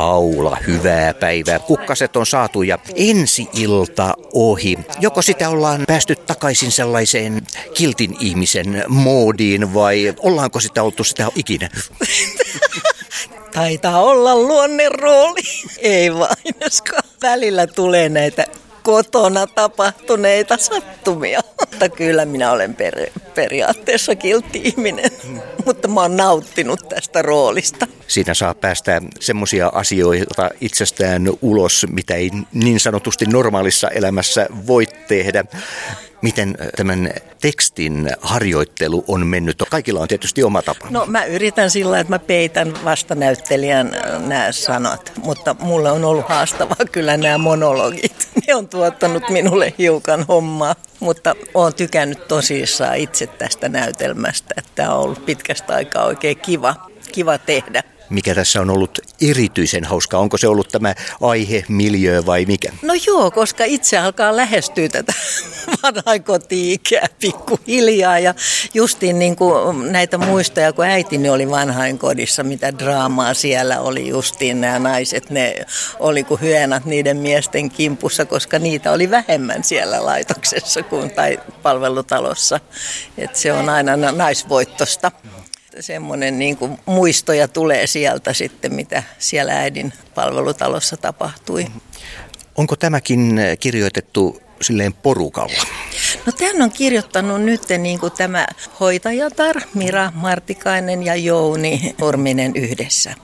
Paula, hyvää päivää. Kukkaset on saatu ja ensi ilta ohi. Joko sitä ollaan päästy takaisin sellaiseen kiltin ihmisen moodiin vai ollaanko sitä oltu sitä ikinä? Taitaa olla luonnerooli. Ei vain, koska välillä tulee näitä kotona tapahtuneita sattumia. Mutta kyllä minä olen per, periaatteessa kiltti ihminen, mutta mä oon nauttinut tästä roolista. Siinä saa päästä semmoisia asioita itsestään ulos, mitä ei niin sanotusti normaalissa elämässä voi tehdä. Miten tämän tekstin harjoittelu on mennyt? Kaikilla on tietysti oma tapa. No mä yritän sillä, että mä peitän vastanäyttelijän nämä sanat, mutta mulle on ollut haastavaa kyllä nämä monologit. Ne on tuottanut minulle hiukan hommaa, mutta olen tykännyt tosissaan itse tästä näytelmästä, että tämä on ollut pitkästä aikaa oikein kiva, kiva tehdä mikä tässä on ollut erityisen hauska? Onko se ollut tämä aihe, miljö vai mikä? No joo, koska itse alkaa lähestyä tätä vanhainkoti-ikää pikkuhiljaa ja justiin niin kuin näitä muistoja, kun äitini oli vanhainkodissa, mitä draamaa siellä oli justiin nämä naiset, ne oli kuin hyönät niiden miesten kimpussa, koska niitä oli vähemmän siellä laitoksessa kuin tai palvelutalossa. Et se on aina naisvoittosta semmoinen niin kuin muistoja tulee sieltä sitten, mitä siellä äidin palvelutalossa tapahtui. Onko tämäkin kirjoitettu silleen porukalla? No tämän on kirjoittanut nyt niin kuin tämä hoitajatar Mira Martikainen ja Jouni Nurminen yhdessä.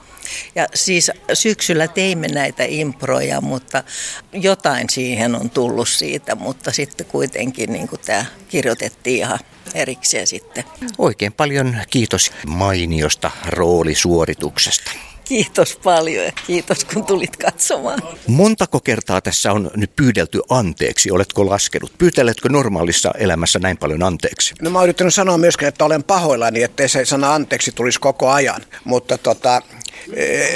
Ja siis syksyllä teimme näitä improja, mutta jotain siihen on tullut siitä, mutta sitten kuitenkin niin kuin tämä kirjoitettiin ihan erikseen sitten. Oikein paljon kiitos mainiosta roolisuorituksesta. Kiitos paljon ja kiitos kun tulit katsomaan. Montako kertaa tässä on nyt pyydelty anteeksi? Oletko laskenut? Pyyteletkö normaalissa elämässä näin paljon anteeksi? No mä oon yrittänyt sanoa myöskin, että olen pahoillani, ettei se sana anteeksi tulisi koko ajan. Mutta tota, e,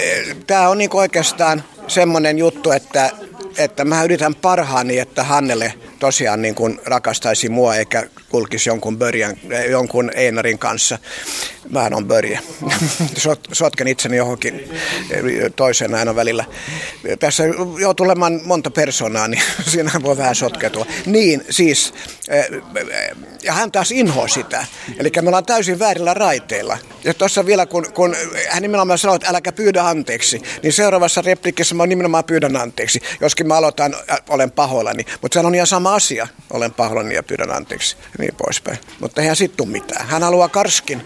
tämä on niin oikeastaan semmoinen juttu, että, että mä yritän parhaani, että Hannelle tosiaan niin kuin rakastaisi mua eikä kulkisi jonkun, börjän, jonkun Einarin kanssa. Mä on börjä. Sot, sotken itseni johonkin toiseen aina välillä. Tässä jo tulemaan monta persoonaa, niin siinä voi vähän sotketua. Niin, siis, eh, ja hän taas inhoa sitä. Eli me ollaan täysin väärillä raiteilla. Ja tuossa vielä, kun, kun hän nimenomaan sanoi, että äläkä pyydä anteeksi, niin seuraavassa replikissä mä nimenomaan pyydän anteeksi. Joskin mä aloitan, olen pahoillani. Mutta se on ihan sama asia, olen pahoillani ja pyydän anteeksi niin poispäin. Mutta eihän sitten mitään. Hän haluaa karskin,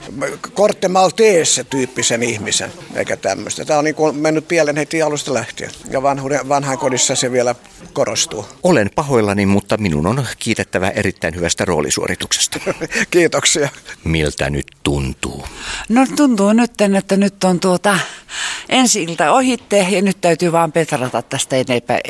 kortte malteesse tyyppisen ihmisen, eikä tämmöistä. Tämä on niin kuin mennyt pieleen heti alusta lähtien. Ja vanhuuden, vanhan kodissa se vielä korostuu. Olen pahoillani, mutta minun on kiitettävä erittäin hyvästä roolisuorituksesta. Kiitoksia. Miltä nyt tuntuu? No tuntuu nyt, että nyt on tuota ensi ilta ohitte ja nyt täytyy vaan petrata tästä eteenpäin.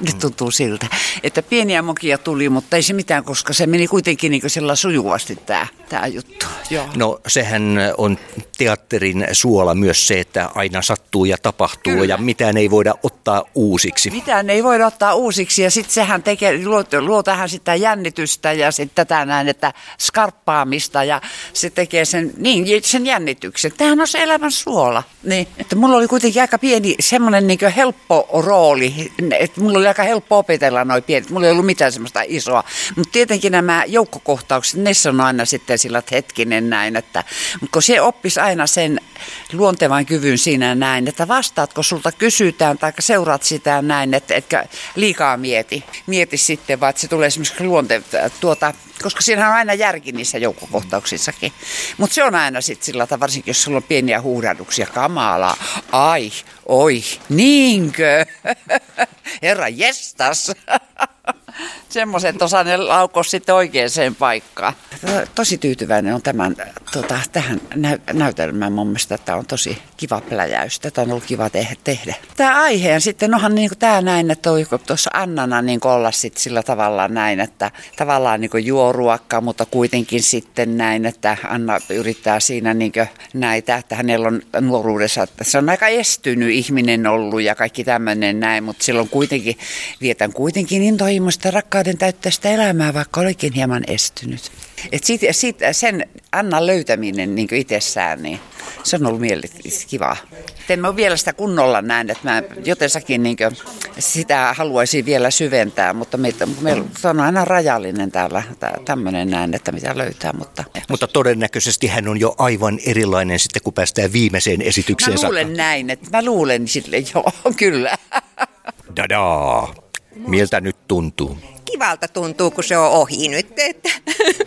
Nyt tuntuu siltä, että pieniä mokia tuli, mutta ei se mitään, koska se meni kuitenkin niin sillä sujuvasti tämä, tämä juttu. Joo. No sehän on teatterin suola myös se, että aina sattuu ja tapahtuu Kyllä. ja mitään ei voida ottaa uusiksi. Mitään ei voida ottaa uusiksi ja sitten sehän tekee, luo, luo tähän sitä jännitystä ja sitten tätä näin, että skarppaamista ja se tekee sen, niin, sen jännityksen. Tämähän on se elämän suola. Niin. Että mulla oli kuitenkin aika pieni semmoinen niin helppo rooli, että mulla oli aika helppo opetella noin pienet. Mulla ei ollut mitään semmoista isoa. Mutta tietenkin nämä joukkokohtaukset, ne on aina sitten sillä hetkinen näin, että mutta kun se oppisi aina sen luontevan kyvyn siinä näin, että vastaatko sulta kysytään tai seuraat sitä näin, että etkä liikaa mieti. Mieti sitten, vaan että se tulee esimerkiksi luonte, tuota, koska siinä on aina järki niissä joukkokohtauksissakin. Mutta se on aina sitten sillä tavalla, varsinkin jos sulla on pieniä huudahduksia, kamalaa. Ai, oi, niinkö? herrayestas. semmoiset osaa ne laukua sitten oikeaan paikkaan. Tosi tyytyväinen on tämän, tota, tähän nä- näytelmään mun mielestä, että on tosi kiva pläjäys. Tätä on ollut kiva te- tehdä. Tämä aiheen sitten, onhan niin kuin tämä näin, että tuossa Annana niin olla sitten sillä tavalla näin, että tavallaan niin juo ruokkaa, mutta kuitenkin sitten näin, että Anna yrittää siinä niin näitä, että hänellä on nuoruudessa, että se on aika estynyt ihminen ollut ja kaikki tämmöinen näin, mutta silloin kuitenkin vietän kuitenkin intohimoista rakkauden vuoden täyttäistä elämää, vaikka olikin hieman estynyt. Et sit, sit, sen Annan löytäminen niin itsessään, niin se on ollut mielestäni kivaa. En mä vielä sitä kunnolla näin, että mä jotensakin niin sitä haluaisin vielä syventää, mutta meitä, meillä on aina rajallinen täällä tämmöinen näin, että mitä löytää. Mutta, mutta todennäköisesti hän on jo aivan erilainen sitten, kun päästään viimeiseen esitykseen. Mä luulen näin, että mä luulen sille, joo, kyllä. Dadaa. Miltä nyt tuntuu? Kivalta tuntuu, kun se on ohi nyt. Että.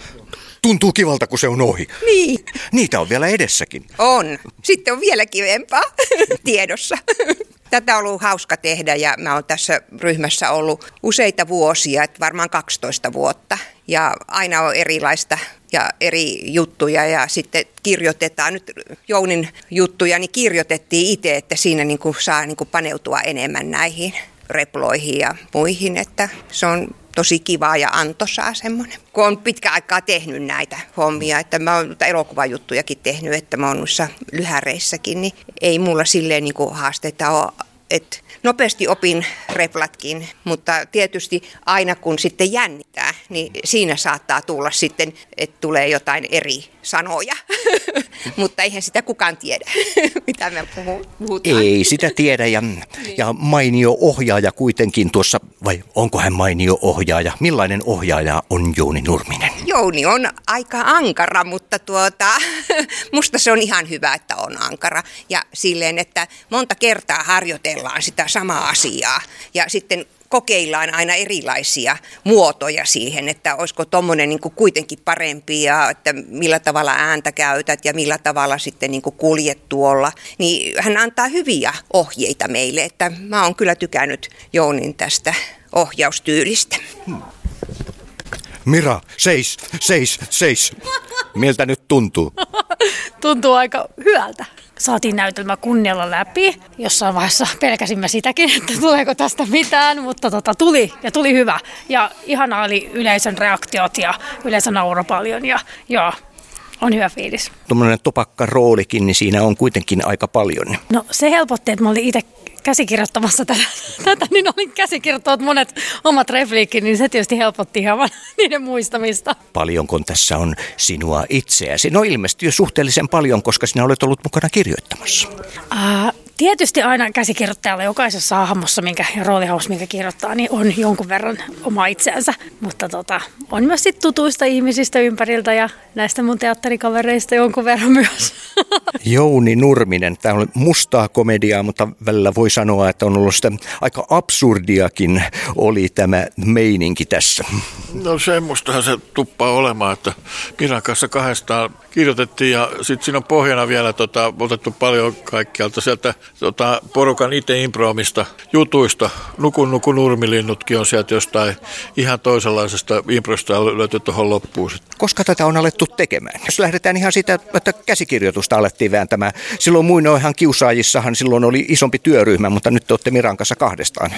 Tuntuu kivalta, kun se on ohi. Niin. Niitä on vielä edessäkin. On. Sitten on vielä kivempaa tiedossa. Tätä on ollut hauska tehdä ja mä oon tässä ryhmässä ollut useita vuosia, että varmaan 12 vuotta. Ja aina on erilaista ja eri juttuja ja sitten kirjoitetaan. Nyt Jounin juttuja niin kirjoitettiin itse, että siinä niin kuin saa niin kuin paneutua enemmän näihin reploihin ja muihin, että se on tosi kivaa ja antoisaa semmoinen. Kun on pitkä aikaa tehnyt näitä hommia, että mä oon elokuvajuttujakin tehnyt, että mä oon noissa lyhäreissäkin, niin ei mulla silleen niin kuin haasteita ole, että nopeasti opin replatkin, mutta tietysti aina kun sitten jännittää, niin siinä saattaa tulla sitten, että tulee jotain eri sanoja. mutta eihän sitä kukaan tiedä, mitä me puhutaan. Ei sitä tiedä ja, ja mainio ohjaaja kuitenkin tuossa, vai onko hän mainio ohjaaja? Millainen ohjaaja on Jouni Nurminen? Jouni on aika ankara, mutta tuota, musta se on ihan hyvä, että on ankara. Ja silleen, että monta kertaa harjoitellaan sitä samaa asiaa ja sitten kokeillaan aina erilaisia muotoja siihen, että olisiko tuommoinen niin kuitenkin parempi ja että millä tavalla ääntä käytät ja millä tavalla sitten niin kuljet tuolla. Niin hän antaa hyviä ohjeita meille, että mä oon kyllä tykännyt Jounin tästä ohjaustyylistä. Hmm. Mira, seis, seis, seis. Miltä nyt tuntuu? tuntuu aika hyvältä saatiin näytelmä kunnialla läpi. Jossain vaiheessa pelkäsimme sitäkin, että tuleeko tästä mitään, mutta tota, tuli ja tuli hyvä. Ja ihanaa oli yleisön reaktiot ja yleisö nauro paljon ja joo, on hyvä fiilis. Tuommoinen topakka roolikin, niin siinä on kuitenkin aika paljon. No se helpotti, että mä olin itse käsikirjoittamassa tätä, tätä, niin olin käsikirjoittanut monet omat repliikit, niin se tietysti helpotti hieman niiden muistamista. Paljonko tässä on sinua itseäsi? No ilmeisesti jo suhteellisen paljon, koska sinä olet ollut mukana kirjoittamassa. Uh, Tietysti aina käsikirjoittajalla jokaisessa hahmossa minkä, ja roolihaus, minkä kirjoittaa, niin on jonkun verran oma itseänsä. Mutta tota, on myös sit tutuista ihmisistä ympäriltä ja näistä mun teatterikavereista jonkun verran myös. Jouni Nurminen, tämä on mustaa komediaa, mutta välillä voi sanoa, että on ollut sitä aika absurdiakin oli tämä meininki tässä. No semmoistahan se tuppaa olemaan, että Miran kanssa kahdestaan kirjoitettiin ja sitten siinä on pohjana vielä tota, otettu paljon kaikkialta sieltä tota, porukan itse improomista jutuista. Nukun nuku nurmilinnutkin on sieltä jostain ihan toisenlaisesta improsta löyty tuohon loppuun. Koska tätä on alettu tekemään? Jos lähdetään ihan sitä, että käsikirjoitusta alettiin vääntämään. Silloin muinoinhan kiusaajissahan silloin oli isompi työryhmä, mutta nyt te olette Miran kanssa kahdestaan.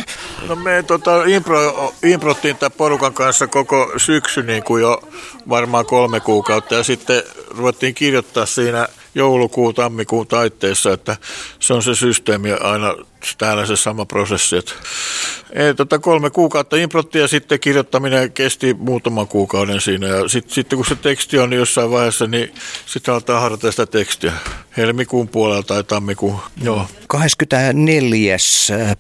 No me tota, impro, improttiin tämän porukan kanssa koko syksy niin kuin jo varmaan kolme kuukautta ja sitten ruvettiin kirjoittaa siinä joulukuun, tammikuun taitteessa, että se on se systeemi aina täällä se sama prosessi. Että, ei, tota, kolme kuukautta improttia sitten kirjoittaminen kesti muutaman kuukauden siinä ja sitten sit, kun se teksti on niin jossain vaiheessa, niin sitten aletaan harjoittaa sitä tekstiä helmikuun puolella tai tammikuun. Joo. 24.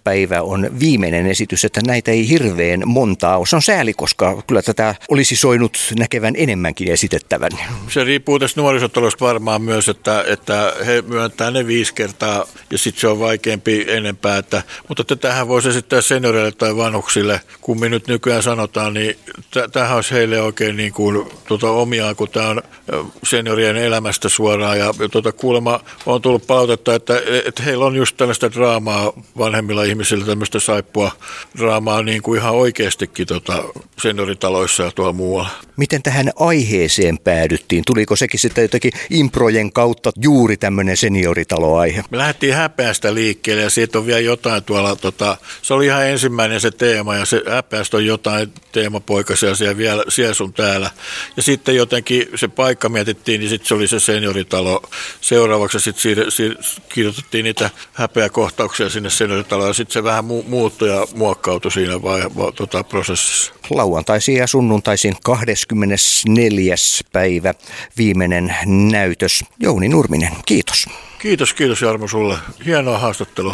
päivä on viimeinen esitys, että näitä ei hirveän montaa ole. Se on sääli, koska kyllä tätä olisi soinut näkevän enemmänkin esitettävän. Se riippuu tästä nuorisotalosta varmaan myös, että, että he myöntää ne viisi kertaa ja sitten se on vaikeampi enempää. Että, mutta tätähän voisi esittää senioreille tai vanhuksille, kun me nyt nykyään sanotaan, niin tämähän olisi heille oikein niin kuin, tuota, omiaan, kun tämä on seniorien elämästä suoraan ja tuota, kuulemma on tullut palautetta, että, että heillä on just tällaista draamaa vanhemmilla ihmisillä, tämmöistä saippua draamaa niin kuin ihan oikeastikin tota, senioritaloissa ja tuolla muualla. Miten tähän aiheeseen päädyttiin? Tuliko sekin sitten jotenkin improjen kautta juuri tämmöinen senioritaloaihe? Me lähdettiin häpeästä liikkeelle ja siitä on vielä jotain tuolla, tota, se oli ihan ensimmäinen se teema ja se häpeästä on jotain teemapoikasia siellä vielä siellä sun täällä. Ja sitten jotenkin se paikka mietittiin, niin sitten se oli se senioritalo. Seuraavaksi sitten siir, siir, kirjoitettiin niitä häpeäkohtauksia sinne senioritaloon ja sitten se vähän mu, muuttui ja muokkautui siinä vai, vai, tota, prosessissa. Lauantaisin ja sunnuntaisin 24. päivä viimeinen näytös. Jouni Nurminen, kiitos. Kiitos, kiitos Jarmo sulle. Hienoa haastattelua.